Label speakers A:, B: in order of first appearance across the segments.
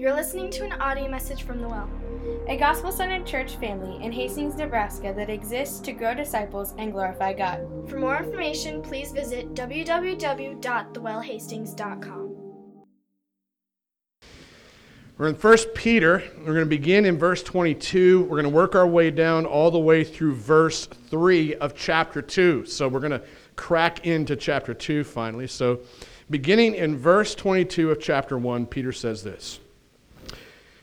A: You're listening to an audio message from The Well.
B: a gospel centered church family in Hastings, Nebraska that exists to grow disciples and glorify God.
A: For more information, please visit www.thewellhastings.com.
C: We're in 1 Peter. We're going to begin in verse 22. We're going to work our way down all the way through verse 3 of chapter 2. So we're going to crack into chapter 2 finally. So, beginning in verse 22 of chapter 1, Peter says this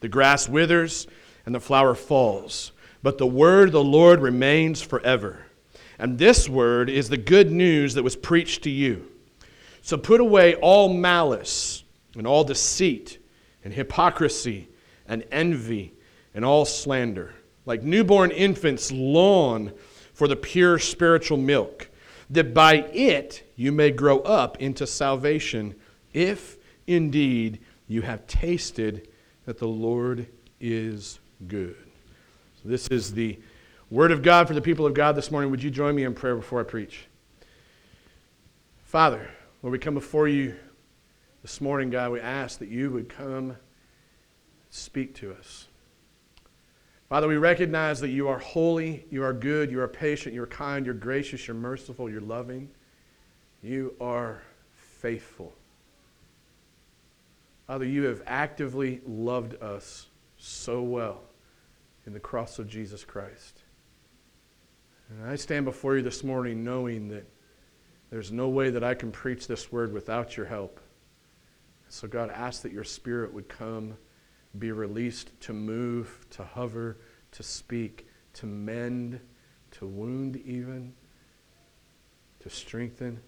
C: The grass withers, and the flower falls, but the word of the Lord remains forever. And this word is the good news that was preached to you. So put away all malice and all deceit and hypocrisy and envy and all slander. Like newborn infants, long for the pure spiritual milk, that by it you may grow up into salvation, if indeed you have tasted that the Lord is good. So this is the word of God for the people of God this morning. Would you join me in prayer before I preach? Father, Lord, we come before you this morning, God, we ask that you would come speak to us. Father, we recognize that you are holy, you are good, you are patient, you are kind, you're gracious, you're merciful, you're loving. You are faithful. Father, you have actively loved us so well in the cross of Jesus Christ. And I stand before you this morning knowing that there's no way that I can preach this word without your help. So, God, ask that your Spirit would come, be released to move, to hover, to speak, to mend, to wound, even, to strengthen,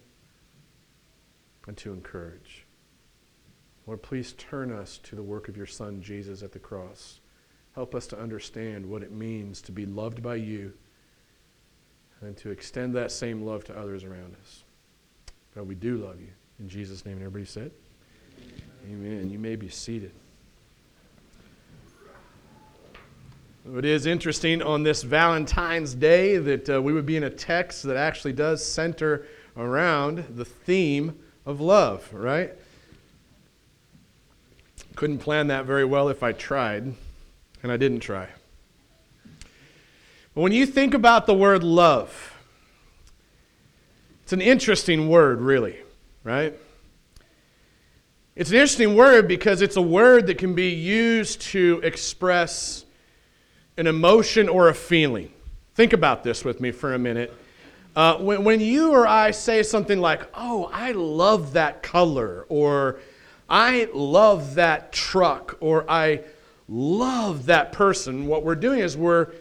C: and to encourage. Lord, please turn us to the work of your Son, Jesus, at the cross. Help us to understand what it means to be loved by you and to extend that same love to others around us. God, we do love you. In Jesus' name, and everybody said, Amen. You may be seated. It is interesting on this Valentine's Day that uh, we would be in a text that actually does center around the theme of love, right? Couldn't plan that very well if I tried, and I didn't try. But when you think about the word love, it's an interesting word, really, right? It's an interesting word because it's a word that can be used to express an emotion or a feeling. Think about this with me for a minute. Uh, when, when you or I say something like, oh, I love that color, or I love that truck, or I love that person, what we're doing is we're,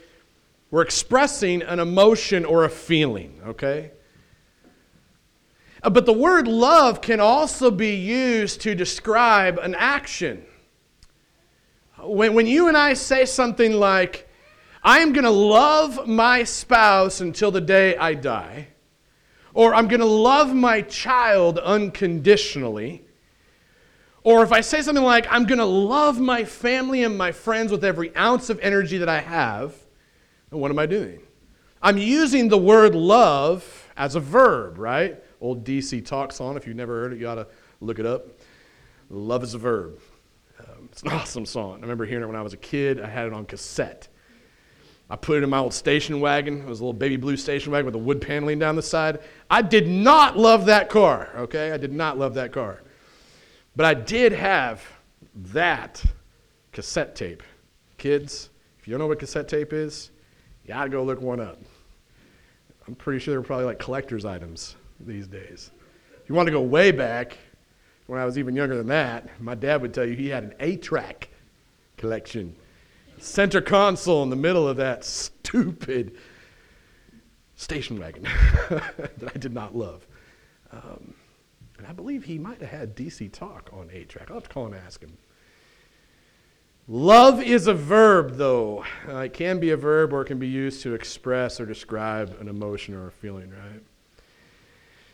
C: we're expressing an emotion or a feeling, okay? Uh, but the word love can also be used to describe an action. When, when you and I say something like, I am going to love my spouse until the day I die, or I'm going to love my child unconditionally, or if I say something like, I'm going to love my family and my friends with every ounce of energy that I have, what am I doing? I'm using the word love as a verb, right? old DC Talk song. If you've never heard it, you ought to look it up. Love is a verb. Um, it's an awesome song. I remember hearing it when I was a kid. I had it on cassette. I put it in my old station wagon. It was a little baby blue station wagon with a wood paneling down the side. I did not love that car, okay? I did not love that car. But I did have that cassette tape. Kids, if you don't know what cassette tape is, you gotta go look one up. I'm pretty sure they're probably like collector's items these days. If you want to go way back, when I was even younger than that, my dad would tell you he had an 8 track collection. Center console in the middle of that stupid station wagon that I did not love. Um, I believe he might have had DC Talk on 8 track. I'll have to call him and ask him. Love is a verb, though. Uh, it can be a verb or it can be used to express or describe an emotion or a feeling, right?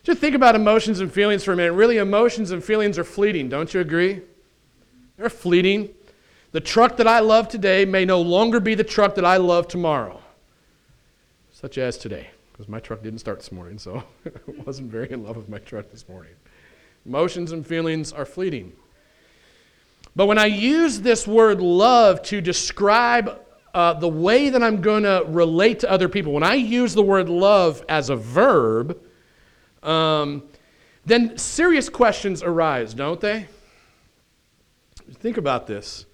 C: Just think about emotions and feelings for a minute. Really, emotions and feelings are fleeting, don't you agree? They're fleeting. The truck that I love today may no longer be the truck that I love tomorrow, such as today, because my truck didn't start this morning, so I wasn't very in love with my truck this morning. Emotions and feelings are fleeting. But when I use this word love to describe uh, the way that I'm going to relate to other people, when I use the word love as a verb, um, then serious questions arise, don't they? Think about this.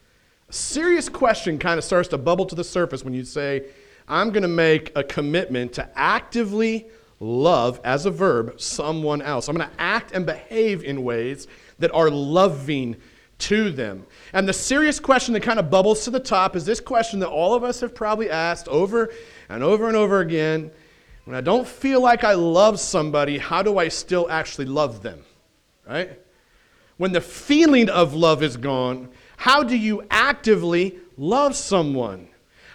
C: A serious question kind of starts to bubble to the surface when you say, I'm going to make a commitment to actively love, as a verb, someone else. I'm going to act and behave in ways that are loving to them. And the serious question that kind of bubbles to the top is this question that all of us have probably asked over and over and over again. When I don't feel like I love somebody, how do I still actually love them? Right? When the feeling of love is gone, how do you actively love someone?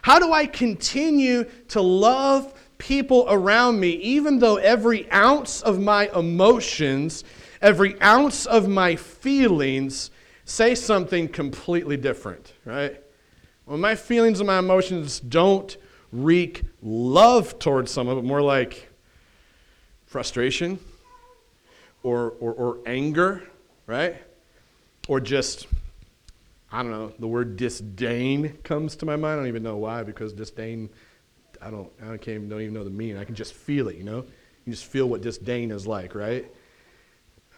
C: How do I continue to love people around me, even though every ounce of my emotions, every ounce of my feelings say something completely different, right? When my feelings and my emotions don't wreak love towards someone, but more like frustration or, or, or anger, right? Or just, I don't know, the word disdain comes to my mind. I don't even know why, because disdain, I don't, I can't even, don't even know the meaning. I can just feel it, you know? You just feel what disdain is like, right?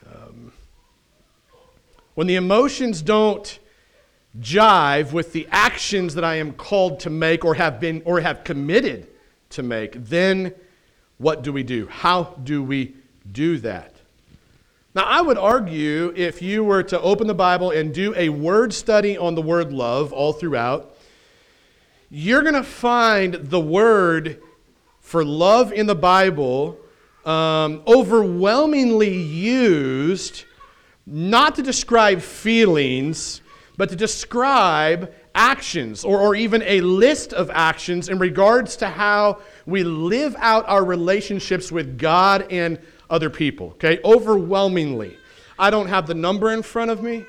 C: Um, when the emotions don't jive with the actions that I am called to make or have been or have committed to make, then what do we do? How do we do that? Now, I would argue if you were to open the Bible and do a word study on the word love all throughout, you're going to find the word for love in the Bible um, overwhelmingly used not to describe feelings, but to describe actions or, or even a list of actions in regards to how we live out our relationships with God and other people. Okay, overwhelmingly. I don't have the number in front of me,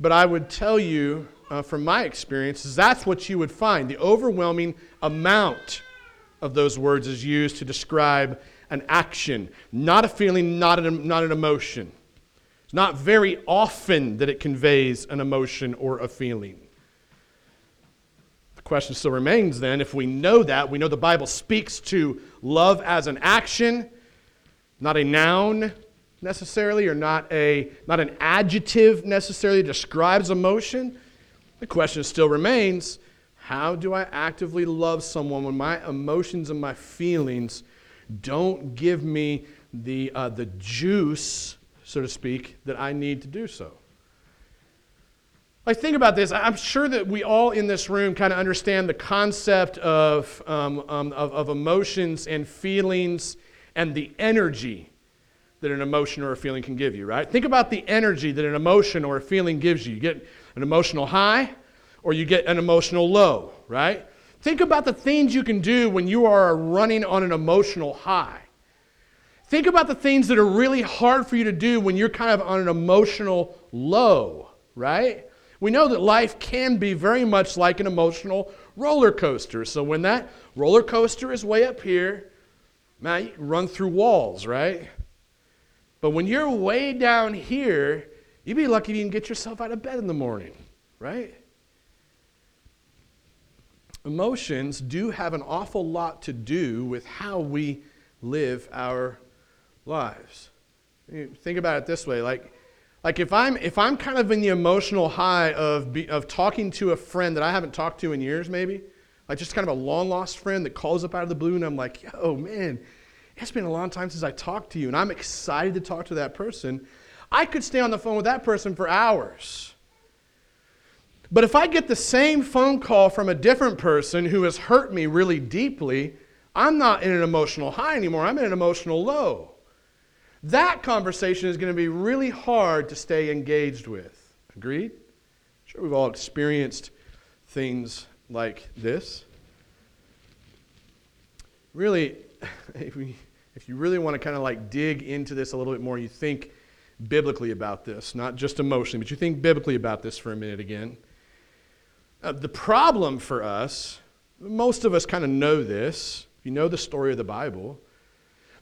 C: but I would tell you uh, from my experiences that's what you would find. The overwhelming amount of those words is used to describe an action, not a feeling, not an, not an emotion. It's not very often that it conveys an emotion or a feeling. The question still remains then if we know that, we know the Bible speaks to love as an action, not a noun necessarily, or not, a, not an adjective necessarily describes emotion. The question still remains how do I actively love someone when my emotions and my feelings don't give me the, uh, the juice so to speak, that I need to do so. Like, think about this. I'm sure that we all in this room kind of understand the concept of, um, um, of, of emotions and feelings and the energy that an emotion or a feeling can give you, right? Think about the energy that an emotion or a feeling gives you. You get an emotional high or you get an emotional low, right? Think about the things you can do when you are running on an emotional high. Think about the things that are really hard for you to do when you're kind of on an emotional low, right? We know that life can be very much like an emotional roller coaster. So when that roller coaster is way up here, man, you run through walls, right? But when you're way down here, you'd be lucky if you can get yourself out of bed in the morning, right? Emotions do have an awful lot to do with how we live our lives. Think about it this way like, like if I'm if I'm kind of in the emotional high of be, of talking to a friend that I haven't talked to in years, maybe like just kind of a long lost friend that calls up out of the blue, and I'm like, yo, man, it's been a long time since I talked to you, and I'm excited to talk to that person. I could stay on the phone with that person for hours. But if I get the same phone call from a different person who has hurt me really deeply, I'm not in an emotional high anymore. I'm in an emotional low. That conversation is going to be really hard to stay engaged with. Agreed? Sure, we've all experienced things like this. Really, if, we, if you really want to kind of like dig into this a little bit more, you think biblically about this, not just emotionally, but you think biblically about this for a minute again. Uh, the problem for us, most of us kind of know this, if you know the story of the Bible.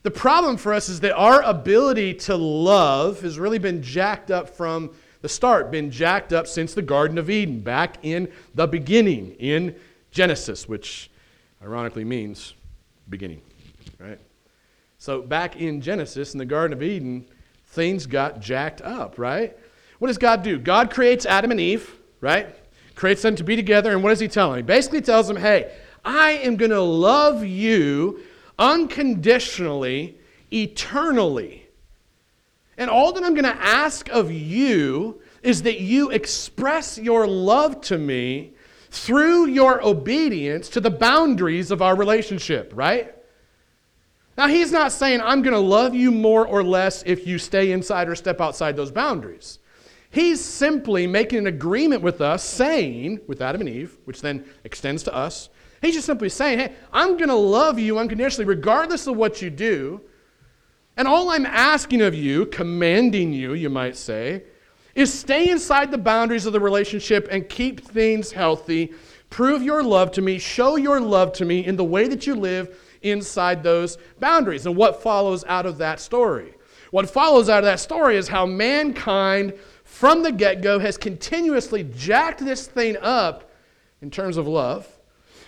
C: The problem for us is that our ability to love has really been jacked up from the start, been jacked up since the Garden of Eden, back in the beginning, in Genesis, which ironically means beginning, right? So back in Genesis, in the Garden of Eden, things got jacked up, right? What does God do? God creates Adam and Eve, right? Creates them to be together, and what does he tell them? He basically tells them, hey, I am going to love you unconditionally, eternally. And all that I'm going to ask of you is that you express your love to me through your obedience to the boundaries of our relationship, right? Now, he's not saying, I'm going to love you more or less if you stay inside or step outside those boundaries. He's simply making an agreement with us, saying, with Adam and Eve, which then extends to us, he's just simply saying, hey, I'm going to love you unconditionally, regardless of what you do. And all I'm asking of you, commanding you, you might say, is stay inside the boundaries of the relationship and keep things healthy. Prove your love to me, show your love to me in the way that you live inside those boundaries. And what follows out of that story? What follows out of that story is how mankind, from the get go, has continuously jacked this thing up in terms of love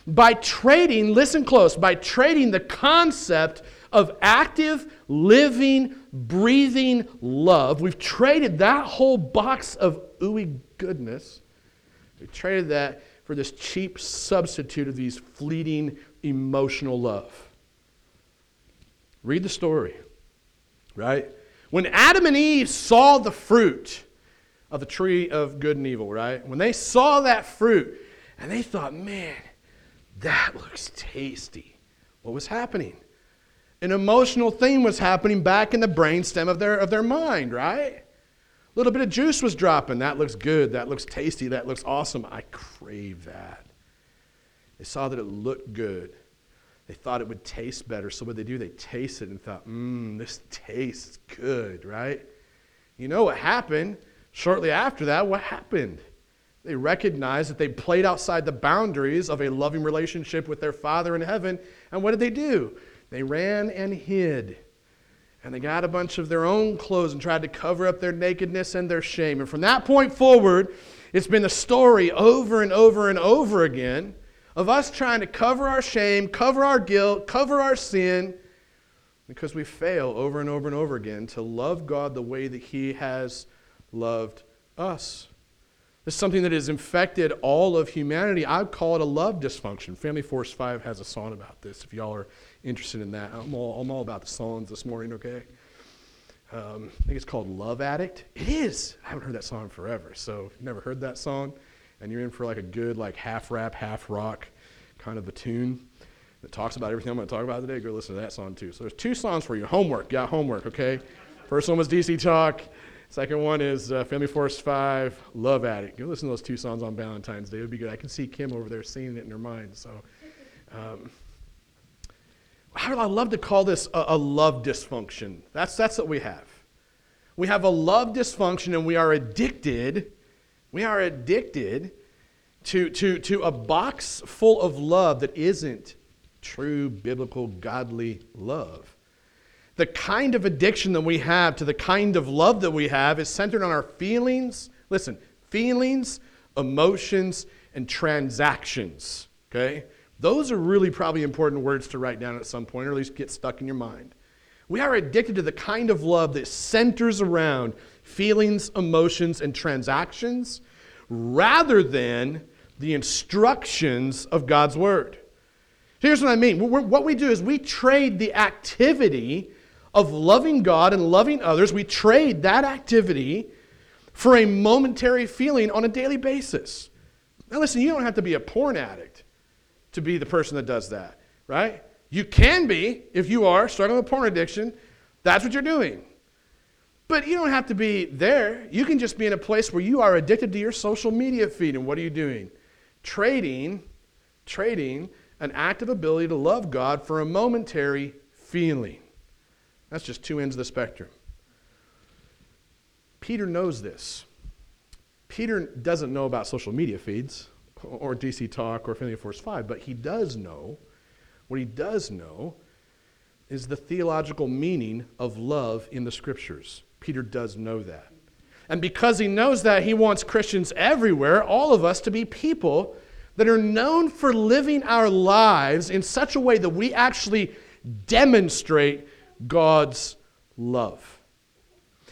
C: by trading, listen close, by trading the concept of active, living, breathing love. We've traded that whole box of ooey goodness. We traded that for this cheap substitute of these fleeting emotional love. Read the story, right? When Adam and Eve saw the fruit of the tree of good and evil, right? When they saw that fruit and they thought, man, that looks tasty. What was happening? An emotional thing was happening back in the brainstem of their, of their mind, right? A little bit of juice was dropping. That looks good. That looks tasty. That looks awesome. I crave that. They saw that it looked good. They thought it would taste better. So what they do, they taste it and thought, mmm, this tastes good, right? You know what happened? Shortly after that, what happened? They recognized that they played outside the boundaries of a loving relationship with their Father in heaven. And what did they do? They ran and hid. And they got a bunch of their own clothes and tried to cover up their nakedness and their shame. And from that point forward, it's been a story over and over and over again of us trying to cover our shame, cover our guilt, cover our sin, because we fail over and over and over again to love God the way that He has loved us. This is something that has infected all of humanity. I would call it a love dysfunction. Family Force 5 has a song about this if y'all are interested in that. I'm all, I'm all about the songs this morning, okay? Um, I think it's called Love Addict. It is. I haven't heard that song forever. So never heard that song and you're in for like a good, like half rap, half rock kind of a tune that talks about everything I'm going to talk about today, go listen to that song too. So there's two songs for you. Homework. Got homework, okay? First one was DC Talk. Second one is uh, Family Force 5, Love Addict. Go listen to those two songs on Valentine's Day. It would be good. I can see Kim over there singing it in her mind. So, um, I love to call this a, a love dysfunction. That's, that's what we have. We have a love dysfunction and we are addicted. We are addicted to, to, to a box full of love that isn't true, biblical, godly love. The kind of addiction that we have to the kind of love that we have is centered on our feelings. Listen, feelings, emotions, and transactions. Okay? Those are really probably important words to write down at some point, or at least get stuck in your mind. We are addicted to the kind of love that centers around feelings, emotions, and transactions rather than the instructions of God's Word. Here's what I mean. what we do is we trade the activity of loving God and loving others, we trade that activity for a momentary feeling on a daily basis. Now, listen, you don't have to be a porn addict to be the person that does that, right? You can be if you are struggling with porn addiction. That's what you're doing. But you don't have to be there. You can just be in a place where you are addicted to your social media feed. And what are you doing? trading, trading an active ability to love God for a momentary feeling. That's just two ends of the spectrum. Peter knows this. Peter doesn't know about social media feeds or DC Talk or Family Force 5, but he does know, what he does know is the theological meaning of love in the scriptures. Peter does know that. And because he knows that, he wants Christians everywhere, all of us, to be people that are known for living our lives in such a way that we actually demonstrate God's love.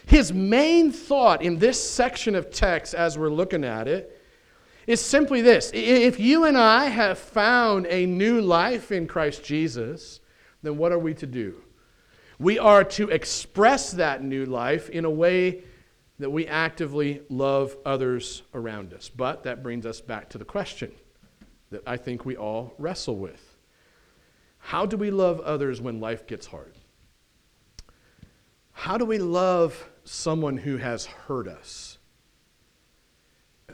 C: His main thought in this section of text, as we're looking at it, is simply this if you and I have found a new life in Christ Jesus, then what are we to do? We are to express that new life in a way that we actively love others around us. But that brings us back to the question that I think we all wrestle with How do we love others when life gets hard? How do we love someone who has hurt us?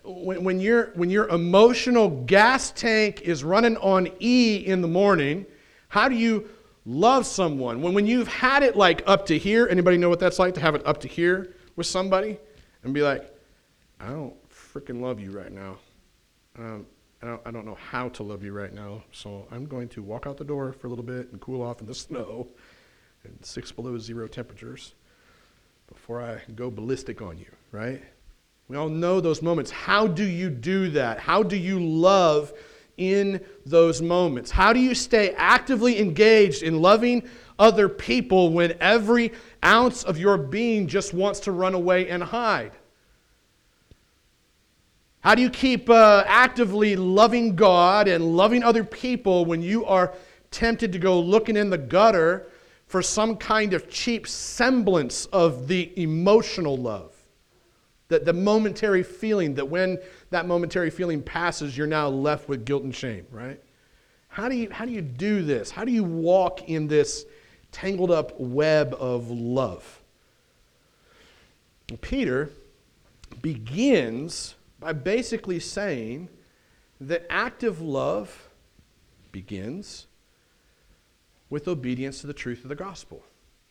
C: When, when, when your emotional gas tank is running on E in the morning, how do you love someone? When, when you've had it like up to here, anybody know what that's like to have it up to here with somebody and be like, I don't freaking love you right now. Um, I, don't, I don't know how to love you right now, so I'm going to walk out the door for a little bit and cool off in the snow and six below zero temperatures before I go ballistic on you, right? We all know those moments. How do you do that? How do you love in those moments? How do you stay actively engaged in loving other people when every ounce of your being just wants to run away and hide? How do you keep uh, actively loving God and loving other people when you are tempted to go looking in the gutter for some kind of cheap semblance of the emotional love? The, the momentary feeling that when that momentary feeling passes, you're now left with guilt and shame, right? How do you, how do, you do this? How do you walk in this tangled up web of love? Peter begins by basically saying that active love begins with obedience to the truth of the gospel.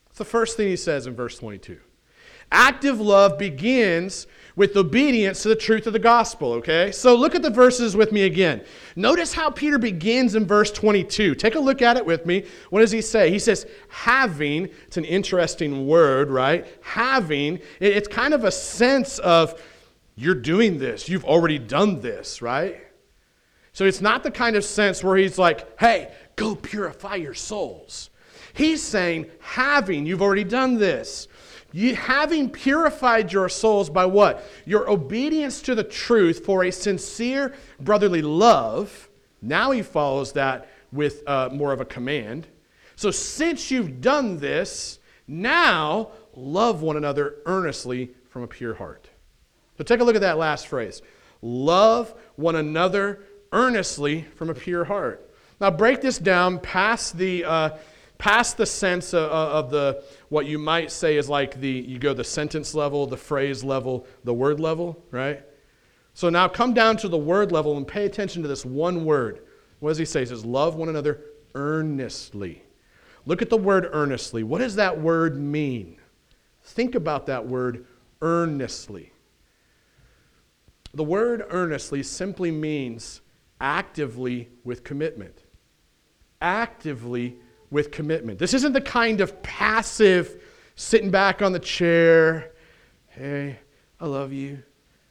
C: It's the first thing he says in verse 22. Active love begins with obedience to the truth of the gospel, okay? So look at the verses with me again. Notice how Peter begins in verse 22. Take a look at it with me. What does he say? He says, having, it's an interesting word, right? Having, it's kind of a sense of you're doing this, you've already done this, right? So it's not the kind of sense where he's like, hey, go purify your souls. He's saying, having, you've already done this. You, having purified your souls by what? Your obedience to the truth for a sincere brotherly love. Now he follows that with uh, more of a command. So since you've done this, now love one another earnestly from a pure heart. So take a look at that last phrase. Love one another earnestly from a pure heart. Now break this down past the uh, past the sense of, of, the what you might say is like the you go the sentence level, the phrase level, the word level, right? So now come down to the word level and pay attention to this one word. What does he say? He says, "Love one another earnestly." Look at the word earnestly. What does that word mean? Think about that word earnestly. The word earnestly simply means actively with commitment. Actively with commitment. This isn't the kind of passive sitting back on the chair, hey, I love you.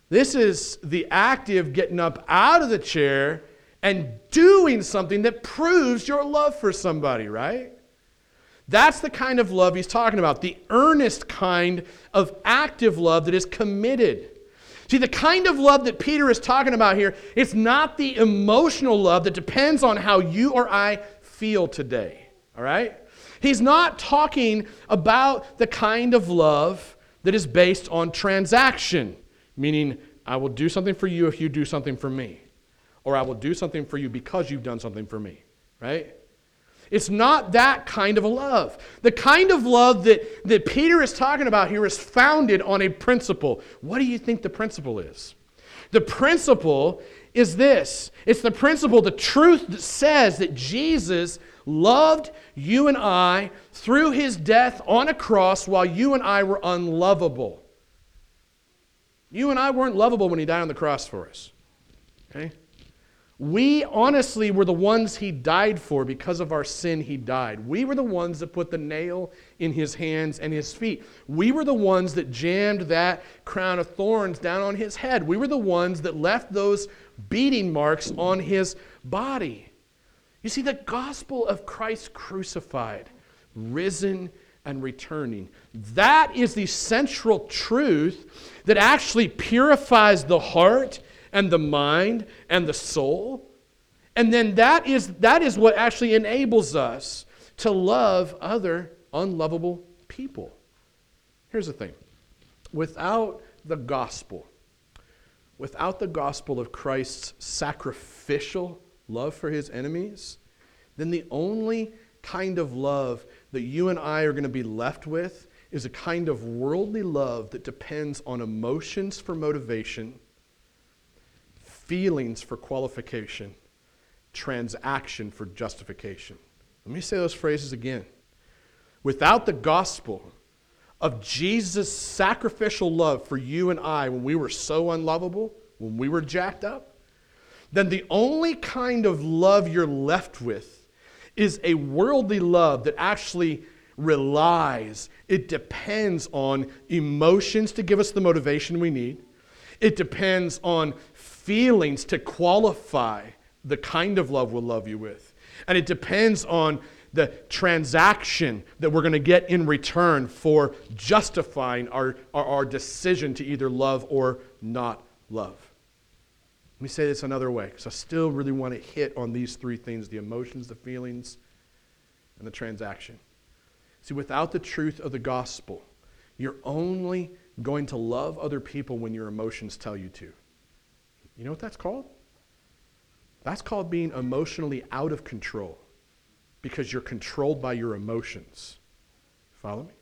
C: This is the active getting up out of the chair and doing something that proves your love for somebody, right? That's the kind of love he's talking about, the earnest kind of active love that is committed. See, the kind of love that Peter is talking about here, it's not the emotional love that depends on how you or I feel today. All right? He's not talking about the kind of love that is based on transaction, meaning, I will do something for you if you do something for me, or I will do something for you because you've done something for me, right? It's not that kind of a love. The kind of love that, that Peter is talking about here is founded on a principle. What do you think the principle is? The principle is this it's the principle, the truth that says that Jesus loved you and I through his death on a cross while you and I were unlovable. You and I weren't lovable when he died on the cross for us. Okay? We honestly were the ones he died for because of our sin, he died. We were the ones that put the nail in his hands and his feet. We were the ones that jammed that crown of thorns down on his head. We were the ones that left those beating marks on his body. You see, the gospel of Christ crucified, risen, and returning. That is the central truth that actually purifies the heart and the mind and the soul. And then that is, that is what actually enables us to love other unlovable people. Here's the thing without the gospel, without the gospel of Christ's sacrificial love for his enemies, then the only kind of love that you and I are going to be left with is a kind of worldly love that depends on emotions for motivation feelings for qualification, transaction for justification. Let me say those phrases again. Without the gospel of Jesus' sacrificial love for you and I when we were so unlovable, when we were jacked up, then the only kind of love you're left with is a worldly love that actually relies, it depends on emotions to give us the motivation we need. It depends on feelings to qualify the kind of love we'll love you with. And it depends on the transaction that we're going to get in return for justifying our, our, our, decision to either love or not love. Let me say this another way, because I still really want to hit on these three things the emotions, the feelings, and the transaction. See, without the truth of the gospel, you're only going to love other people when your emotions tell you to. You know what that's called? That's called being emotionally out of control because you're controlled by your emotions. Follow me?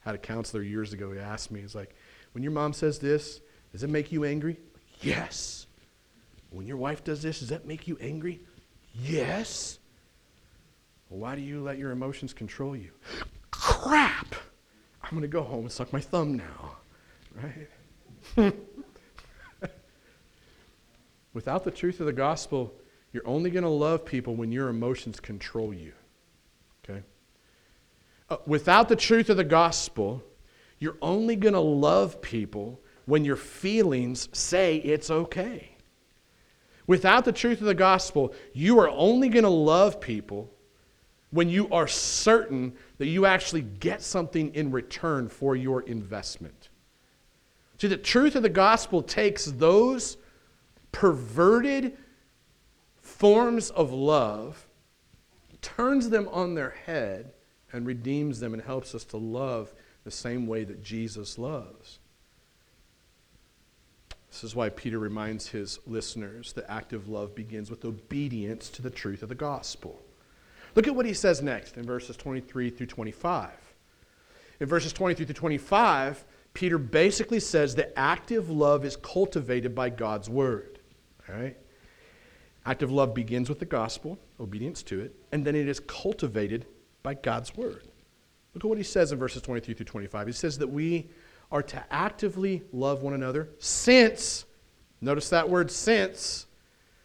C: Had a counselor years ago, he asked me, he's like, when your mom says this, does it make you angry? Yes. When your wife does this, does that make you angry? Yes. Why do you let your emotions control you? Crap! I'm going to go home and suck my thumb now. Right? Without the truth of the gospel, you're only going to love people when your emotions control you. Okay? Uh, without the truth of the gospel, you're only going to love people when your feelings say it's okay. Without the truth of the gospel, you are only going to love people when you are certain that you actually get something in return for your investment. See, the truth of the gospel takes those perverted forms of love, turns them on their head, and redeems them and helps us to love the same way that Jesus loves. This is why Peter reminds his listeners that active love begins with obedience to the truth of the gospel. Look at what he says next in verses 23 through 25. In verses 23 through 25, Peter basically says that active love is cultivated by God's word. All right? Active love begins with the gospel, obedience to it, and then it is cultivated by God's word. Look at what he says in verses 23 through 25. He says that we are to actively love one another since, notice that word since.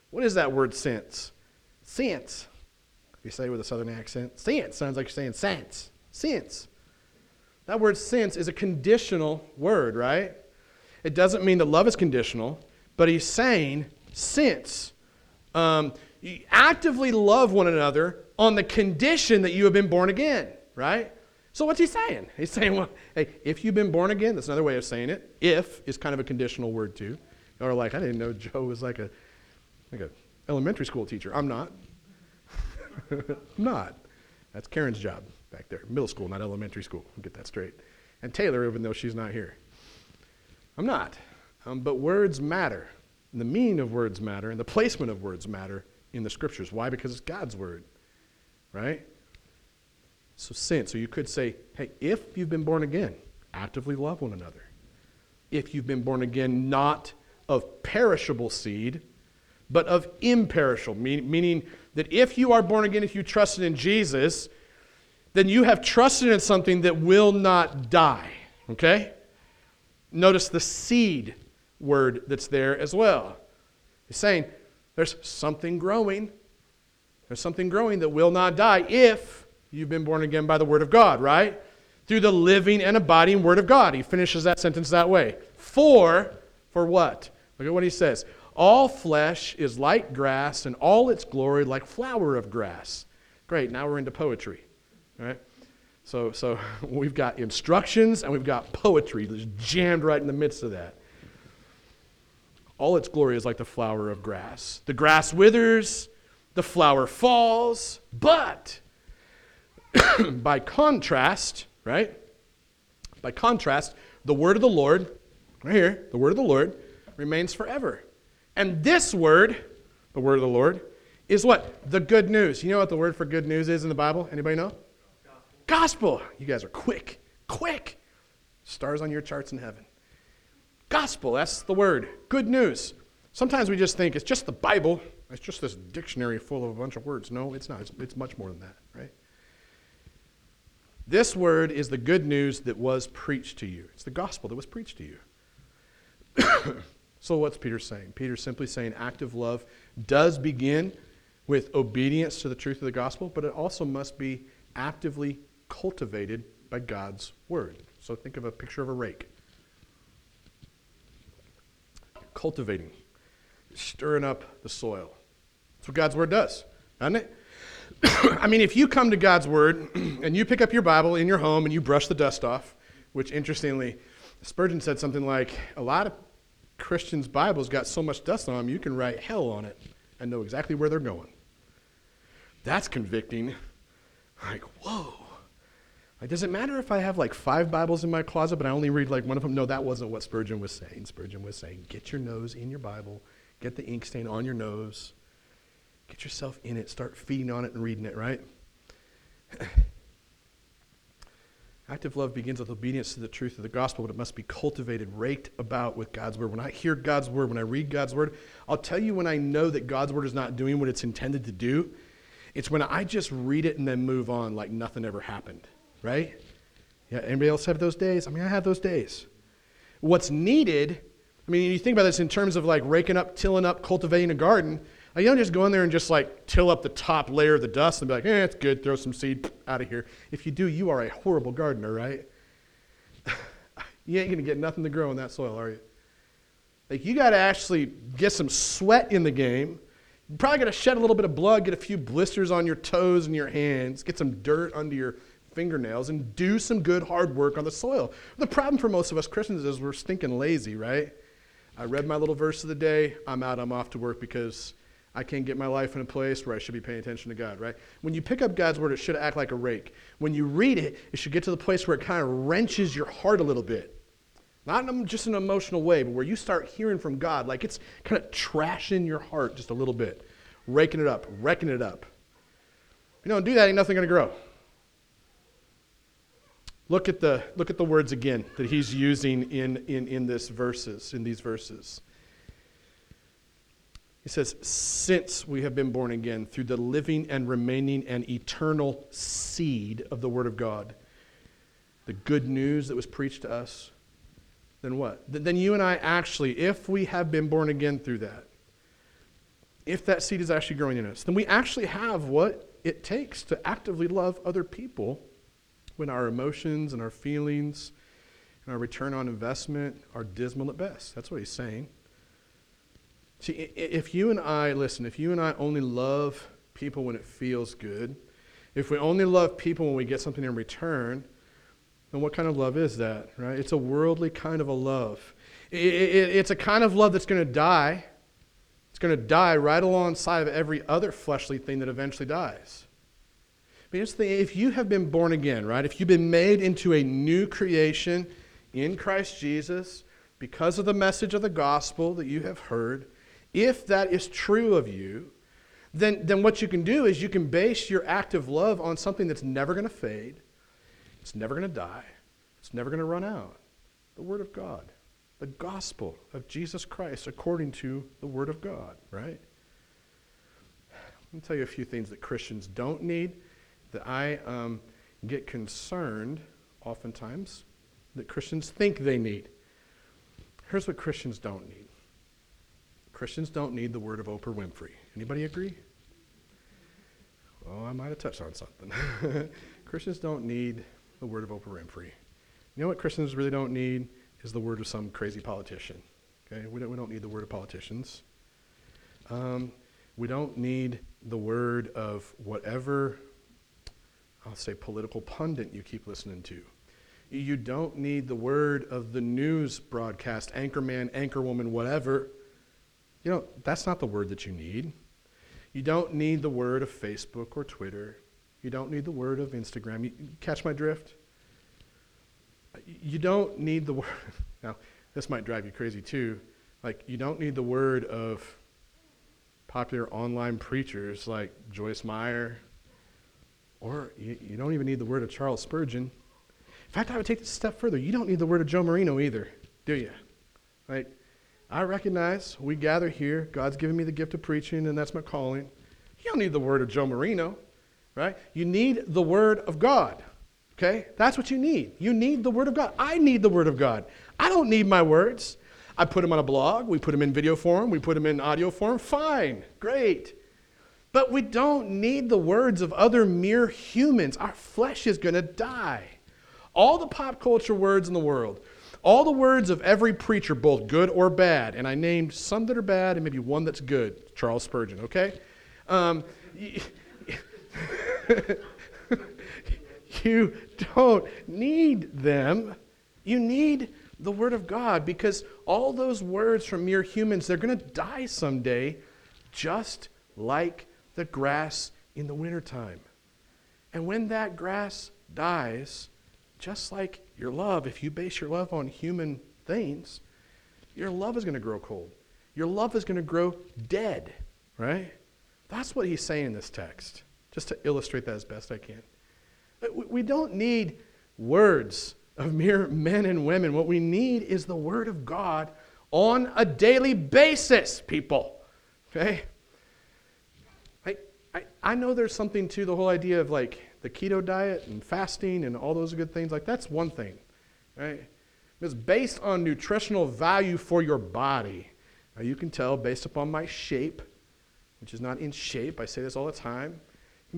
C: What is that word since? Since. If you say it with a southern accent, since sounds like you're saying since. Since. That word since is a conditional word, right? It doesn't mean that love is conditional, but he's saying since. Um, you actively love one another on the condition that you have been born again, right? So what's he saying? He's saying, well, hey, if you've been born again, that's another way of saying it. If is kind of a conditional word too. Or like, I didn't know Joe was like a like a elementary school teacher. I'm not. I'm not. That's Karen's job back there. Middle school, not elementary school. I'll get that straight. And Taylor, even though she's not here. I'm not. Um, but words matter. And the meaning of words matter, and the placement of words matter in the scriptures. Why? Because it's God's word, right? So, sin. So you could say, hey, if you've been born again, actively love one another. If you've been born again, not of perishable seed, but of imperishable, meaning that if you are born again, if you trusted in Jesus, then you have trusted in something that will not die. Okay? Notice the seed word that's there as well. He's saying there's something growing. There's something growing that will not die if you've been born again by the word of God, right? Through the living and abiding word of God. He finishes that sentence that way. For, for what? Look at what he says. All flesh is like grass, and all its glory like flower of grass. Great, now we're into poetry. Right? So, so we've got instructions and we've got poetry just jammed right in the midst of that. All its glory is like the flower of grass. The grass withers, the flower falls, but by contrast, right? By contrast, the word of the Lord, right here, the word of the Lord remains forever. And this word, the word of the Lord, is what? The good news. You know what the word for good news is in the Bible? Anybody know? Gospel. You guys are quick, quick. Stars on your charts in heaven. Gospel, that's the word. Good news. Sometimes we just think it's just the Bible. It's just this dictionary full of a bunch of words. No, it's not. It's, it's much more than that, right? This word is the good news that was preached to you. It's the gospel that was preached to you. so, what's Peter saying? Peter's simply saying active love does begin with obedience to the truth of the gospel, but it also must be actively cultivated by God's word. So, think of a picture of a rake cultivating, stirring up the soil. That's what God's word does, doesn't it? I mean, if you come to God's word and you pick up your Bible in your home and you brush the dust off, which interestingly, Spurgeon said something like, a lot of Christians' Bibles got so much dust on them, you can write hell on it and know exactly where they're going. That's convicting. Like, whoa. Like, does it matter if I have like five Bibles in my closet, but I only read like one of them? No, that wasn't what Spurgeon was saying. Spurgeon was saying, get your nose in your Bible, get the ink stain on your nose, get yourself in it, start feeding on it and reading it, right? Active love begins with obedience to the truth of the gospel, but it must be cultivated, raked about with God's word. When I hear God's word, when I read God's word, I'll tell you when I know that God's word is not doing what it's intended to do. It's when I just read it and then move on like nothing ever happened right? Yeah, anybody else have those days? I mean, I have those days. What's needed, I mean, you think about this in terms of like raking up, tilling up, cultivating a garden. You don't just go in there and just like till up the top layer of the dust and be like, eh, it's good, throw some seed out of here. If you do, you are a horrible gardener, right? you ain't going to get nothing to grow in that soil, are you? Like, you got to actually get some sweat in the game. You probably got to shed a little bit of blood, get a few blisters on your toes and your hands, get some dirt under your fingernails and do some good hard work on the soil. The problem for most of us Christians is we're stinking lazy, right? I read my little verse of the day, I'm out, I'm off to work because I can't get my life in a place where I should be paying attention to God, right? When you pick up God's word, it should act like a rake. When you read it, it should get to the place where it kind of wrenches your heart a little bit. Not in just an emotional way, but where you start hearing from God, like it's kind of trashing your heart just a little bit, raking it up, wrecking it up. If you don't do that, ain't nothing going to grow. Look at the, look at the words again that he's using in, in, in this verses, in these verses. He says, Since we have been born again through the living and remaining and eternal seed of the Word of God, the good news that was preached to us, then what? Then you and I actually, if we have been born again through that, if that seed is actually growing in us, then we actually have what it takes to actively love other people when our emotions and our feelings and our return on investment are dismal at best. That's what he's saying. See, if you and I, listen, if you and I only love people when it feels good, if we only love people when we get something in return, then what kind of love is that, right? It's a worldly kind of a love. it's a kind of love that's going to die. It's going to die right alongside of every other fleshly thing that eventually dies. But here's the thing if you have been born again, right? If you've been made into a new creation in Christ Jesus because of the message of the gospel that you have heard, if that is true of you, then, then what you can do is you can base your act of love on something that's never going to fade, it's never going to die, it's never going to run out the Word of God, the gospel of Jesus Christ according to the Word of God, right? Let me tell you a few things that Christians don't need that I um, get concerned oftentimes that Christians think they need. Here's what Christians don't need. Christians don't need the word of Oprah Winfrey. Anybody agree? Well, I might have touched on something. Christians don't need the word of Oprah Winfrey. You know what Christians really don't need is the word of some crazy politician. Okay, we don't, we don't need the word of politicians. Um, we don't need the word of whatever, I'll say, political pundit you keep listening to. You don't need the word of the news broadcast, anchorman, anchorwoman, whatever. You know, that's not the word that you need. You don't need the word of Facebook or Twitter. You don't need the word of Instagram. You, catch my drift? You don't need the word. Now, this might drive you crazy too. Like, you don't need the word of popular online preachers like Joyce Meyer, or you, you don't even need the word of Charles Spurgeon. In fact, I would take this a step further. You don't need the word of Joe Marino either, do you? Like, I recognize we gather here. God's given me the gift of preaching, and that's my calling. You don't need the word of Joe Marino, right? You need the word of God. Okay? That's what you need. You need the Word of God. I need the Word of God. I don't need my words. I put them on a blog. We put them in video form. We put them in audio form. Fine. Great. But we don't need the words of other mere humans. Our flesh is going to die. All the pop culture words in the world, all the words of every preacher, both good or bad, and I named some that are bad and maybe one that's good, Charles Spurgeon, okay? Um, You don't need them. You need the Word of God because all those words from mere humans, they're going to die someday, just like the grass in the wintertime. And when that grass dies, just like your love, if you base your love on human things, your love is going to grow cold. Your love is going to grow dead, right? That's what he's saying in this text, just to illustrate that as best I can. We don't need words of mere men and women. What we need is the Word of God on a daily basis, people. Okay? I, I, I know there's something to the whole idea of like the keto diet and fasting and all those good things. Like, that's one thing, right? It's based on nutritional value for your body. Now, you can tell based upon my shape, which is not in shape, I say this all the time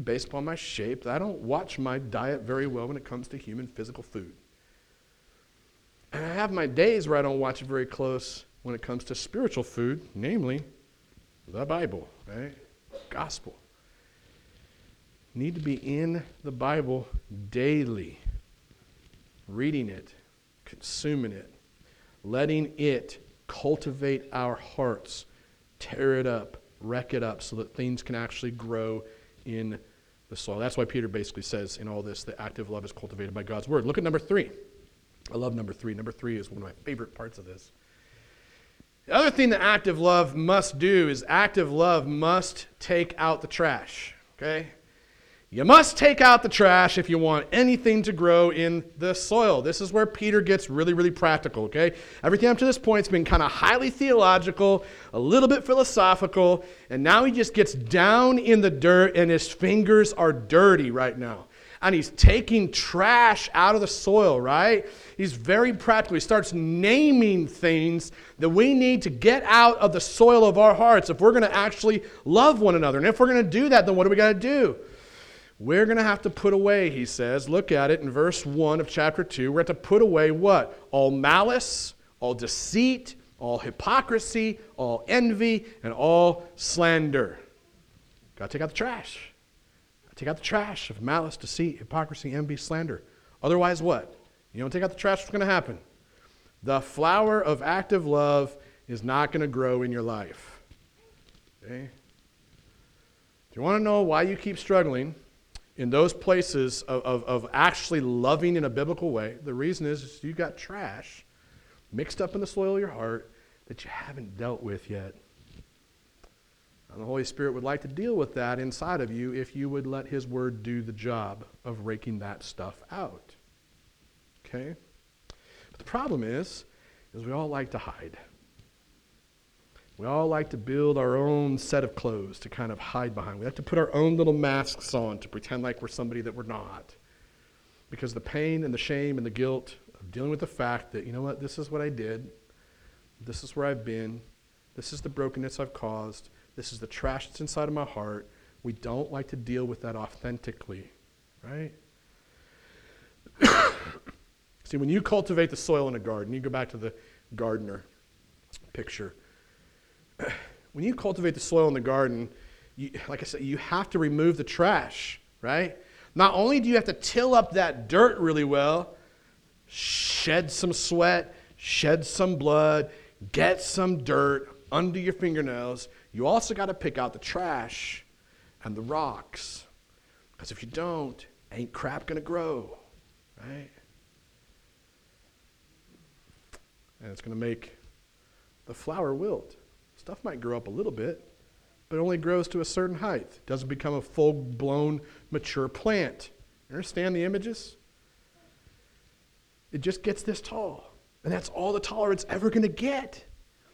C: based upon my shape, I don't watch my diet very well when it comes to human physical food. And I have my days where I don't watch it very close when it comes to spiritual food, namely the Bible, right? Gospel. Need to be in the Bible daily, reading it, consuming it, letting it cultivate our hearts, tear it up, wreck it up so that things can actually grow in the soil. That's why Peter basically says in all this that active love is cultivated by God's word. Look at number three. I love number three. Number three is one of my favorite parts of this. The other thing that active love must do is active love must take out the trash. Okay? You must take out the trash if you want anything to grow in the soil. This is where Peter gets really, really practical, okay? Everything up to this point has been kind of highly theological, a little bit philosophical, and now he just gets down in the dirt and his fingers are dirty right now. And he's taking trash out of the soil, right? He's very practical. He starts naming things that we need to get out of the soil of our hearts if we're going to actually love one another. And if we're going to do that, then what do we got to do? We're going to have to put away, he says. Look at it in verse 1 of chapter 2. We're going to have to put away what? All malice, all deceit, all hypocrisy, all envy, and all slander. Got to take out the trash. Got to take out the trash of malice, deceit, hypocrisy, envy, slander. Otherwise, what? You don't take out the trash, what's going to happen? The flower of active love is not going to grow in your life. Okay? Do you want to know why you keep struggling? In those places of, of, of, actually loving in a biblical way, the reason is, is you got trash mixed up in the soil of your heart that you haven't dealt with yet. And the Holy Spirit would like to deal with that inside of you if you would let His Word do the job of raking that stuff out. Okay? But the problem is, is we all like to hide. We all like to build our own set of clothes to kind of hide behind. We like to put our own little masks on to pretend like we're somebody that we're not. Because the pain and the shame and the guilt of dealing with the fact that, you know what, this is what I did, this is where I've been, this is the brokenness I've caused, this is the trash that's inside of my heart. We don't like to deal with that authentically, right? See, when you cultivate the soil in a garden, you go back to the gardener picture. When you cultivate the soil in the garden, you, like I said, you have to remove the trash, right? Not only do you have to till up that dirt really well, shed some sweat, shed some blood, get some dirt under your fingernails, you also got to pick out the trash and the rocks. Because if you don't, ain't crap going to grow, right? And it's going to make the flower wilt. Stuff might grow up a little bit, but it only grows to a certain height. It doesn't become a full blown, mature plant. You understand the images? It just gets this tall. And that's all the taller it's ever going to get.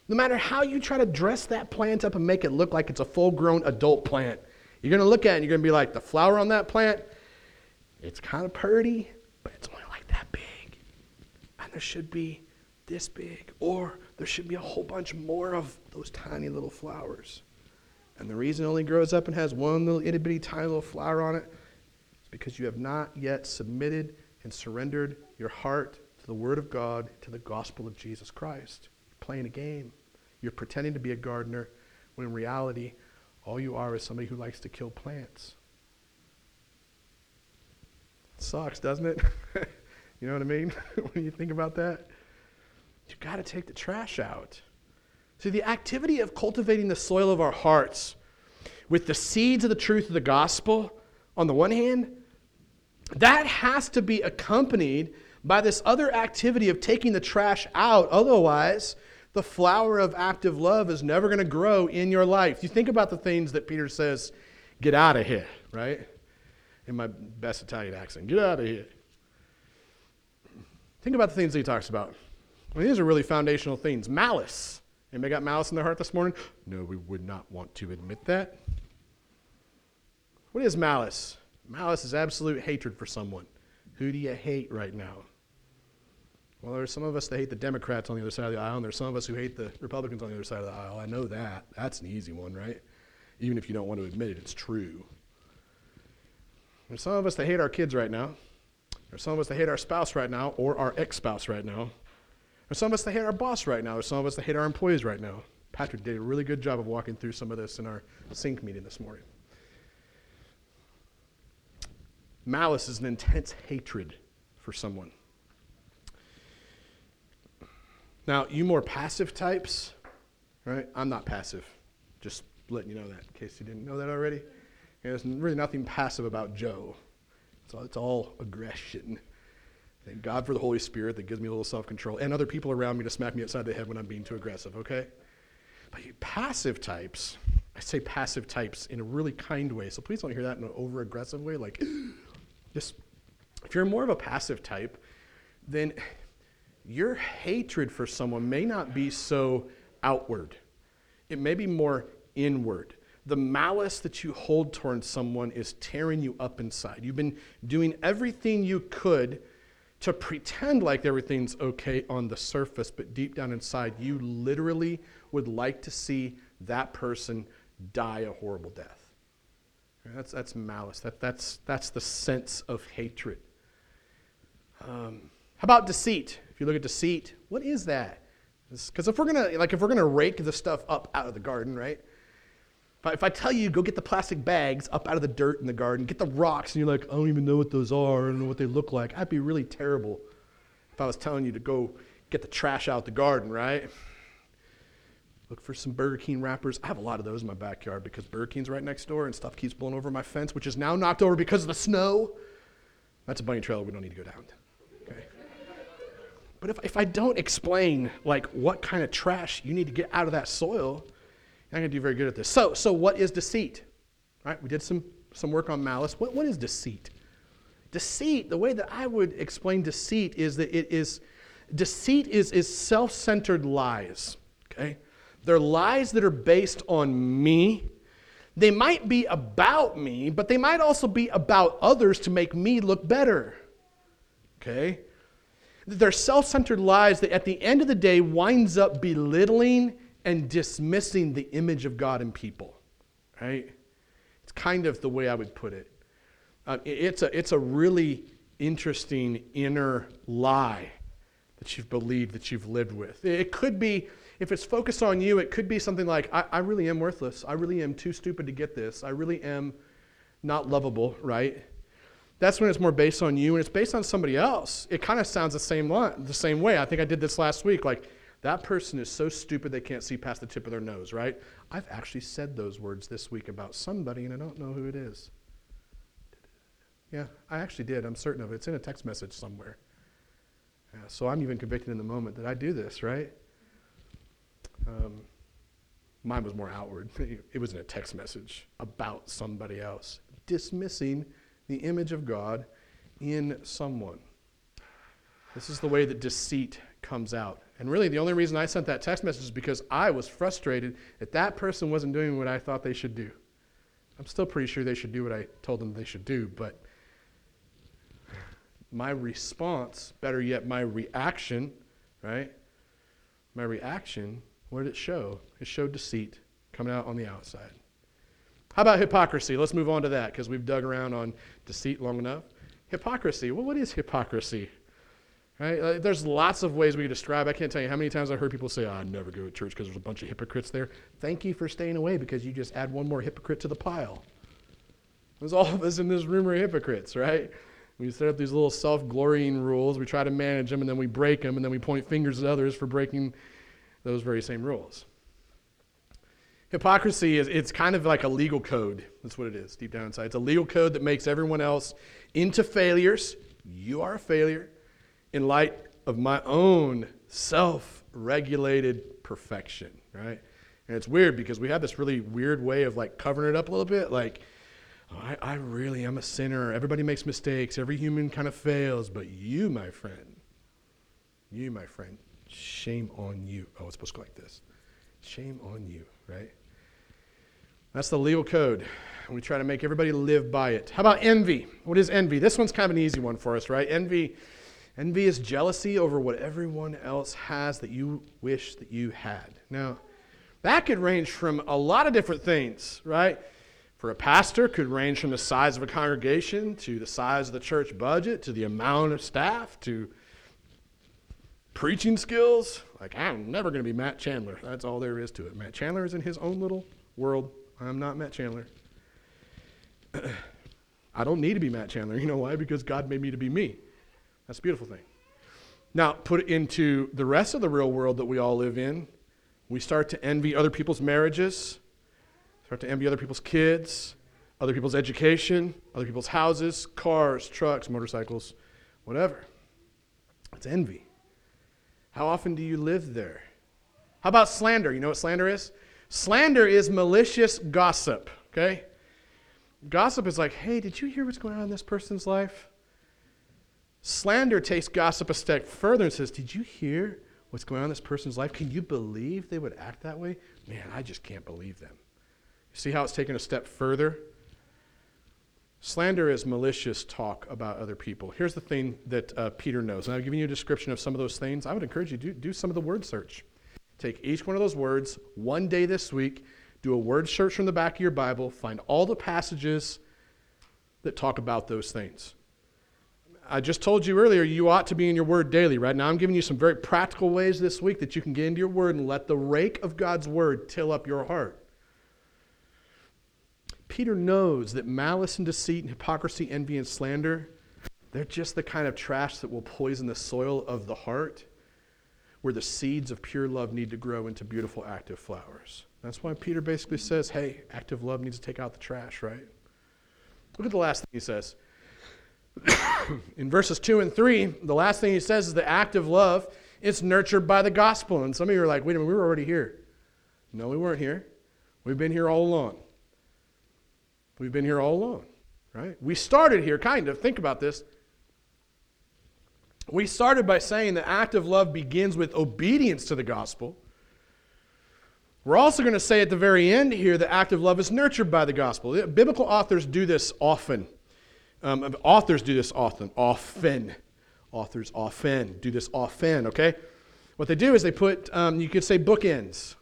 C: No matter how you try to dress that plant up and make it look like it's a full grown adult plant, you're going to look at it and you're going to be like, the flower on that plant, it's kind of pretty, but it's only like that big. And there should be this big, or there should be a whole bunch more of those tiny little flowers. And the reason it only grows up and has one little itty bitty tiny little flower on it is because you have not yet submitted and surrendered your heart to the Word of God, to the gospel of Jesus Christ. You're playing a game. You're pretending to be a gardener when in reality, all you are is somebody who likes to kill plants. It sucks, doesn't it? you know what I mean? when you think about that? You've got to take the trash out. See, the activity of cultivating the soil of our hearts with the seeds of the truth of the gospel, on the one hand, that has to be accompanied by this other activity of taking the trash out. Otherwise, the flower of active love is never going to grow in your life. You think about the things that Peter says, get out of here, right? In my best Italian accent, get out of here. Think about the things that he talks about. I mean, these are really foundational things. Malice. Anybody got malice in their heart this morning? No, we would not want to admit that. What is malice? Malice is absolute hatred for someone. Who do you hate right now? Well, there's some of us that hate the Democrats on the other side of the aisle, and there's some of us who hate the Republicans on the other side of the aisle. I know that. That's an easy one, right? Even if you don't want to admit it, it's true. There's some of us that hate our kids right now. There's some of us that hate our spouse right now, or our ex spouse right now. There's some of us that hate our boss right now. There's some of us that hate our employees right now. Patrick did a really good job of walking through some of this in our sync meeting this morning. Malice is an intense hatred for someone. Now, you more passive types, right? I'm not passive. Just letting you know that in case you didn't know that already. there's really nothing passive about Joe. So it's all aggression. Thank God for the Holy Spirit that gives me a little self control and other people around me to smack me upside the head when I'm being too aggressive, okay? But you passive types, I say passive types in a really kind way, so please don't hear that in an over aggressive way. Like, just, if you're more of a passive type, then your hatred for someone may not be so outward, it may be more inward. The malice that you hold towards someone is tearing you up inside. You've been doing everything you could to pretend like everything's okay on the surface, but deep down inside, you literally would like to see that person die a horrible death. That's, that's malice. That, that's, that's the sense of hatred. Um, how about deceit? If you look at deceit, what is that? Because if we're gonna like if we're gonna rake the stuff up out of the garden, right? If I tell you go get the plastic bags up out of the dirt in the garden, get the rocks, and you're like, I don't even know what those are, I don't know what they look like. I'd be really terrible if I was telling you to go get the trash out the garden, right? Look for some Burger King wrappers. I have a lot of those in my backyard because Burger King's right next door and stuff keeps blowing over my fence, which is now knocked over because of the snow. That's a bunny trailer we don't need to go down. Okay. But if, if I don't explain like what kind of trash you need to get out of that soil, I'm going to do very good at this. So, so what is deceit? Right, we did some, some work on malice. What, what is deceit? Deceit, the way that I would explain deceit is that it is, deceit is, is self-centered lies, okay? They're lies that are based on me. They might be about me, but they might also be about others to make me look better. Okay? They're self centered lies that at the end of the day winds up belittling and dismissing the image of God in people. Right? It's kind of the way I would put it. Uh, it's, a, it's a really interesting inner lie that you've believed, that you've lived with. It could be, if it's focused on you, it could be something like, I, I really am worthless. I really am too stupid to get this. I really am not lovable, right? That's when it's more based on you and it's based on somebody else. It kind of sounds the same the same way. I think I did this last week. Like, that person is so stupid they can't see past the tip of their nose, right? I've actually said those words this week about somebody and I don't know who it is. Yeah, I actually did. I'm certain of it. It's in a text message somewhere. Yeah, so I'm even convicted in the moment that I do this, right? Um, mine was more outward. It was in a text message about somebody else, dismissing the image of God in someone. This is the way that deceit comes out. And really, the only reason I sent that text message is because I was frustrated that that person wasn't doing what I thought they should do. I'm still pretty sure they should do what I told them they should do, but my response, better yet, my reaction, right? My reaction, what did it show? It showed deceit coming out on the outside. How about hypocrisy? Let's move on to that because we've dug around on deceit long enough. Hypocrisy. Well, what is hypocrisy? Right? There's lots of ways we can describe. I can't tell you how many times I've heard people say, oh, "I never go to church because there's a bunch of hypocrites there." Thank you for staying away because you just add one more hypocrite to the pile. There's all of us in this room are hypocrites, right? We set up these little self-glorying rules. We try to manage them, and then we break them, and then we point fingers at others for breaking those very same rules. Hypocrisy is it's kind of like a legal code. That's what it is, deep down inside. It's a legal code that makes everyone else into failures. You are a failure in light of my own self-regulated perfection, right? And it's weird because we have this really weird way of like covering it up a little bit, like oh, I, I really am a sinner. Everybody makes mistakes. Every human kind of fails, but you, my friend, you, my friend, shame on you. Oh, it's supposed to go like this. Shame on you, right? That's the legal code. We try to make everybody live by it. How about envy? What is envy? This one's kind of an easy one for us, right? Envy, envy is jealousy over what everyone else has that you wish that you had. Now, that could range from a lot of different things, right? For a pastor, could range from the size of a congregation to the size of the church budget to the amount of staff to preaching skills. Like, I'm never going to be Matt Chandler. That's all there is to it. Matt Chandler is in his own little world. I'm not Matt Chandler. I don't need to be Matt Chandler. You know why? Because God made me to be me. That's a beautiful thing. Now, put it into the rest of the real world that we all live in. We start to envy other people's marriages, start to envy other people's kids, other people's education, other people's houses, cars, trucks, motorcycles, whatever. It's envy. How often do you live there? How about slander? You know what slander is? Slander is malicious gossip, okay? Gossip is like, hey, did you hear what's going on in this person's life? Slander takes gossip a step further and says, did you hear what's going on in this person's life? Can you believe they would act that way? Man, I just can't believe them. You See how it's taken a step further? Slander is malicious talk about other people. Here's the thing that uh, Peter knows. And I've given you a description of some of those things. I would encourage you to do, do some of the word search. Take each one of those words one day this week, do a word search from the back of your Bible, find all the passages that talk about those things. I just told you earlier you ought to be in your word daily, right? Now I'm giving you some very practical ways this week that you can get into your word and let the rake of God's word till up your heart. Peter knows that malice and deceit and hypocrisy, envy and slander, they're just the kind of trash that will poison the soil of the heart where the seeds of pure love need to grow into beautiful active flowers. That's why Peter basically says, hey, active love needs to take out the trash, right? Look at the last thing he says. in verses 2 and 3, the last thing he says is the act of love is nurtured by the gospel. And some of you are like, wait a minute, we were already here. No, we weren't here. We've been here all along. We've been here all along, right? We started here, kind of. Think about this. We started by saying the act of love begins with obedience to the gospel. We're also going to say at the very end here that of love is nurtured by the gospel. Biblical authors do this often. Um, authors do this often. Often. Authors often do this often, okay? What they do is they put, um, you could say, bookends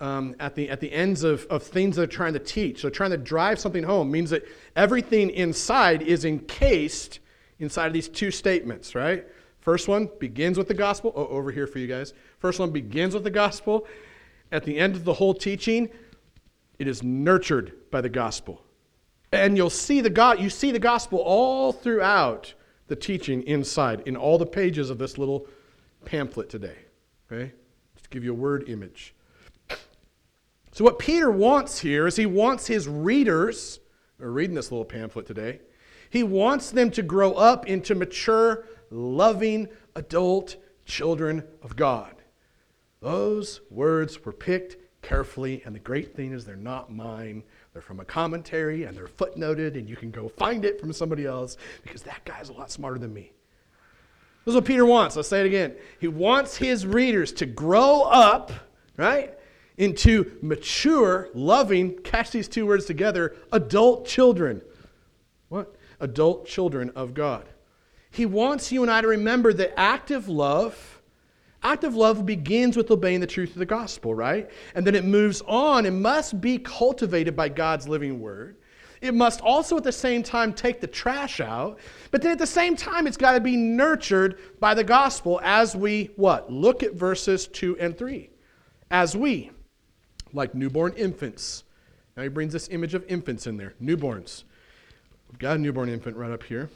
C: um, at, the, at the ends of, of things they're trying to teach. So trying to drive something home means that everything inside is encased inside of these two statements, right? First one begins with the gospel. Oh, over here for you guys. First one begins with the gospel. At the end of the whole teaching, it is nurtured by the gospel. And you'll see the God, you see the gospel all throughout the teaching inside, in all the pages of this little pamphlet today. Okay? Just to give you a word image. So, what Peter wants here is he wants his readers, are reading this little pamphlet today, he wants them to grow up into mature, loving adult children of God. Those words were picked carefully, and the great thing is they're not mine. They're from a commentary and they're footnoted, and you can go find it from somebody else because that guy's a lot smarter than me. This is what Peter wants. Let's say it again. He wants his readers to grow up, right, into mature, loving, catch these two words together, adult children. What? Adult children of God. He wants you and I to remember that active love, active love begins with obeying the truth of the gospel, right? And then it moves on and must be cultivated by God's living word. It must also at the same time take the trash out, but then at the same time it's got to be nurtured by the gospel as we what? Look at verses 2 and 3. As we like newborn infants. Now he brings this image of infants in there, newborns. We've got a newborn infant right up here.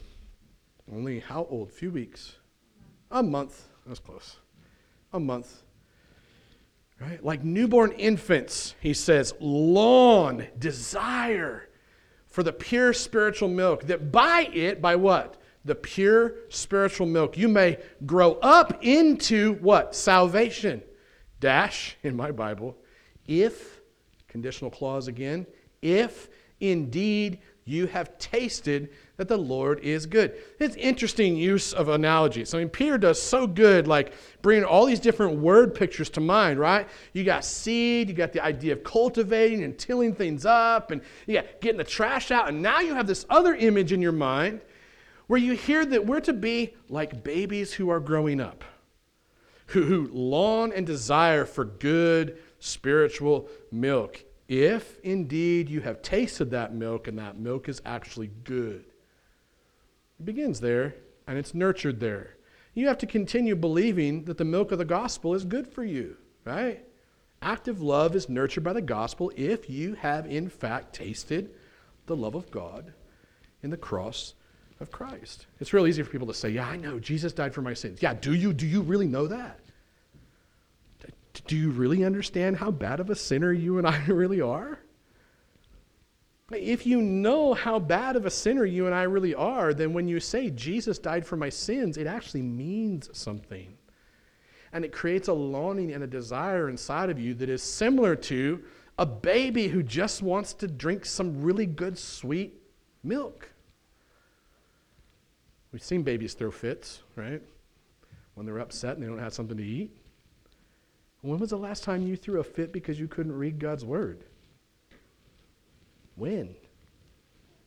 C: Only how old? A few weeks. A month. That's close. A month. Right? Like newborn infants, he says, long desire for the pure spiritual milk, that by it, by what? The pure spiritual milk, you may grow up into what? Salvation. Dash in my Bible. If, conditional clause again, if indeed you have tasted that the Lord is good. It's interesting use of analogies. I mean, Peter does so good, like bringing all these different word pictures to mind, right? You got seed, you got the idea of cultivating and tilling things up, and you got getting the trash out, and now you have this other image in your mind where you hear that we're to be like babies who are growing up, who, who long and desire for good spiritual milk if indeed you have tasted that milk and that milk is actually good. It begins there and it's nurtured there. You have to continue believing that the milk of the gospel is good for you, right? Active love is nurtured by the gospel if you have in fact tasted the love of God in the cross of Christ. It's real easy for people to say, "Yeah, I know Jesus died for my sins." Yeah, do you do you really know that? do you really understand how bad of a sinner you and I really are? If you know how bad of a sinner you and I really are, then when you say Jesus died for my sins, it actually means something. And it creates a longing and a desire inside of you that is similar to a baby who just wants to drink some really good, sweet milk. We've seen babies throw fits, right? When they're upset and they don't have something to eat. When was the last time you threw a fit because you couldn't read God's word? When?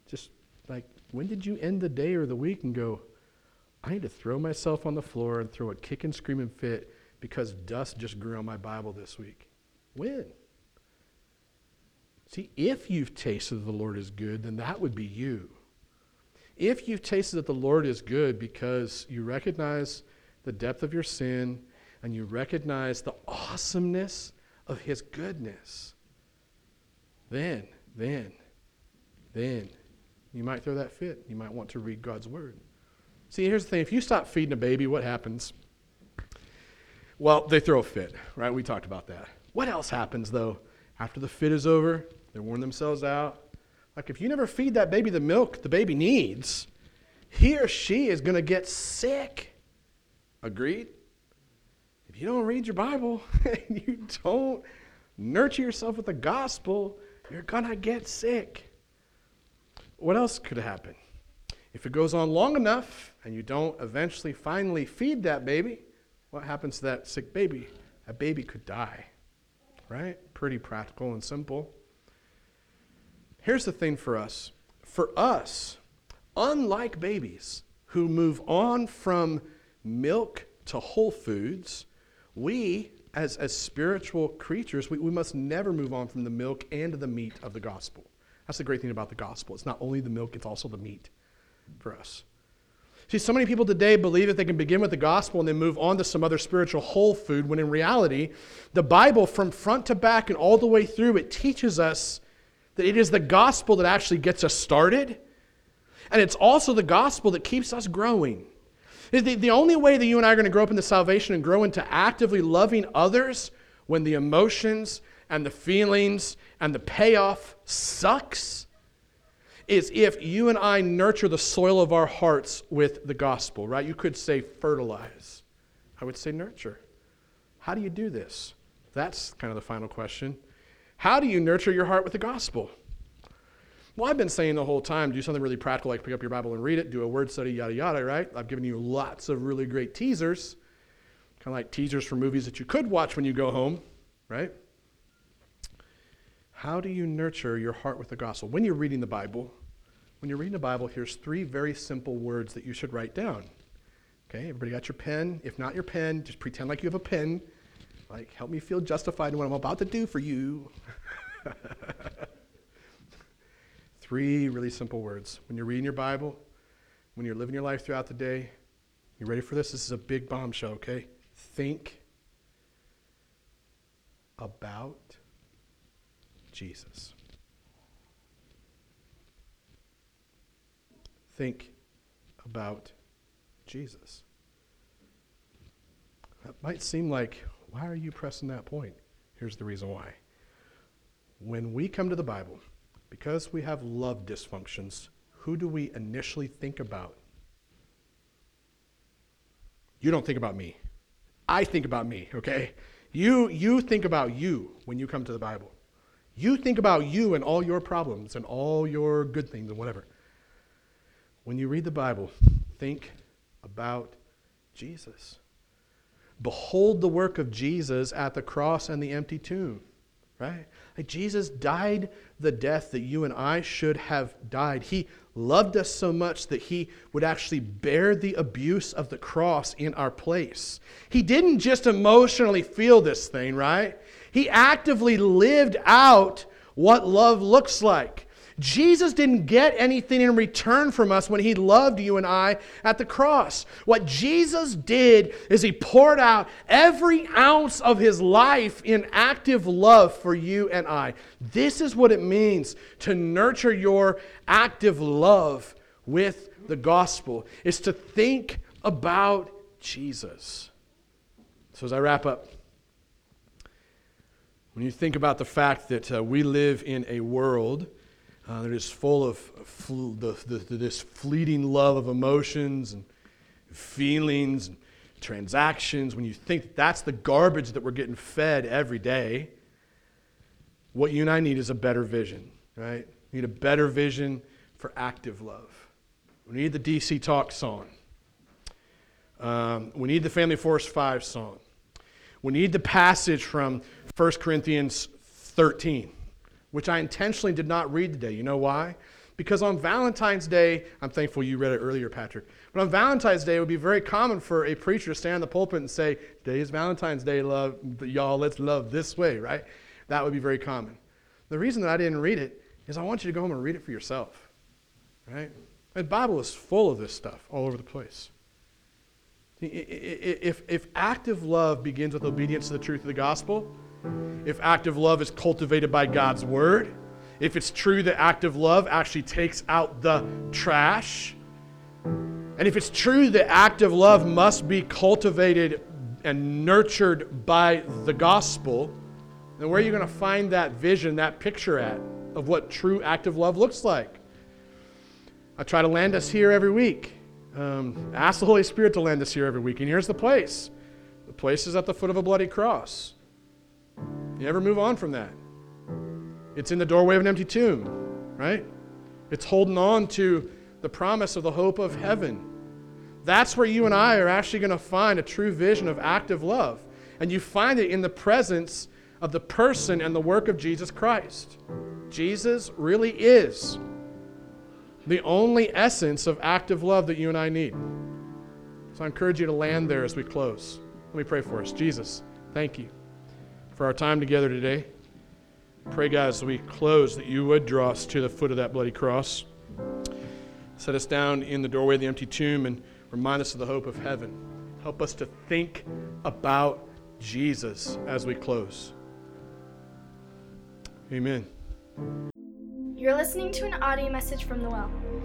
C: Just like, when did you end the day or the week and go, I need to throw myself on the floor and throw a kick and screaming fit because dust just grew on my Bible this week? When? See, if you've tasted that the Lord is good, then that would be you. If you've tasted that the Lord is good because you recognize the depth of your sin and you recognize the awesomeness of his goodness, then, then, then you might throw that fit. You might want to read God's word. See, here's the thing if you stop feeding a baby, what happens? Well, they throw a fit, right? We talked about that. What else happens, though? After the fit is over, they're worn themselves out. Like, if you never feed that baby the milk the baby needs, he or she is going to get sick. Agreed? If you don't read your Bible and you don't nurture yourself with the gospel, you're going to get sick. What else could happen? If it goes on long enough and you don't eventually finally feed that baby, what happens to that sick baby? A baby could die. right? Pretty practical and simple. Here's the thing for us for us, unlike babies who move on from milk to whole foods, we, as, as spiritual creatures, we, we must never move on from the milk and the meat of the gospel. That's the great thing about the gospel. It's not only the milk, it's also the meat for us. See, so many people today believe that they can begin with the gospel and then move on to some other spiritual whole food, when in reality, the Bible, from front to back and all the way through, it teaches us that it is the gospel that actually gets us started, and it's also the gospel that keeps us growing. The, the only way that you and I are going to grow up into salvation and grow into actively loving others when the emotions and the feelings and the payoff sucks is if you and I nurture the soil of our hearts with the gospel, right? You could say fertilize. I would say nurture. How do you do this? That's kind of the final question. How do you nurture your heart with the gospel? Well, I've been saying the whole time do something really practical, like pick up your Bible and read it, do a word study, yada, yada, right? I've given you lots of really great teasers, kind of like teasers for movies that you could watch when you go home, right? How do you nurture your heart with the gospel? When you're reading the Bible, when you're reading the Bible, here's three very simple words that you should write down. Okay, everybody got your pen? If not your pen, just pretend like you have a pen like, help me feel justified in what I'm about to do for you. Three really simple words. When you're reading your Bible, when you're living your life throughout the day, you ready for this? This is a big bombshell, okay? Think about Jesus. Think about Jesus. That might seem like why are you pressing that point? Here's the reason why. When we come to the Bible, because we have love dysfunctions, who do we initially think about? You don't think about me. I think about me, okay? You, you think about you when you come to the Bible. You think about you and all your problems and all your good things and whatever. When you read the Bible, think about Jesus. Behold the work of Jesus at the cross and the empty tomb, right? Like Jesus died the death that you and I should have died. He loved us so much that he would actually bear the abuse of the cross in our place. He didn't just emotionally feel this thing, right? He actively lived out what love looks like. Jesus didn't get anything in return from us when he loved you and I at the cross. What Jesus did is he poured out every ounce of his life in active love for you and I. This is what it means to nurture your active love with the gospel is to think about Jesus. So as I wrap up, when you think about the fact that uh, we live in a world uh, that is full of fl- the, the, this fleeting love of emotions and feelings and transactions, when you think that that's the garbage that we're getting fed every day, what you and I need is a better vision, right? We need a better vision for active love. We need the DC Talk song. Um, we need the Family Force 5 song. We need the passage from 1 Corinthians 13 which I intentionally did not read today. You know why? Because on Valentine's Day, I'm thankful you read it earlier, Patrick. But on Valentine's Day, it would be very common for a preacher to stand in the pulpit and say, Today is Valentine's Day, love, y'all, let's love this way, right? That would be very common. The reason that I didn't read it is I want you to go home and read it for yourself, right? The Bible is full of this stuff all over the place. If, if active love begins with obedience to the truth of the gospel, if active love is cultivated by God's word, if it's true that active love actually takes out the trash, and if it's true that active love must be cultivated and nurtured by the gospel, then where are you going to find that vision, that picture at of what true active love looks like? I try to land us here every week. Um, ask the Holy Spirit to land us here every week. And here's the place the place is at the foot of a bloody cross. You never move on from that. It's in the doorway of an empty tomb, right? It's holding on to the promise of the hope of heaven. That's where you and I are actually going to find a true vision of active love. And you find it in the presence of the person and the work of Jesus Christ. Jesus really is the only essence of active love that you and I need. So I encourage you to land there as we close. Let me pray for us. Jesus, thank you for our time together today. Pray, God, as we close, that you would draw us to the foot of that bloody cross. Set us down in the doorway of the empty tomb and remind us of the hope of heaven. Help us to think about Jesus as we close. Amen.
A: You're listening to an audio message from the Well.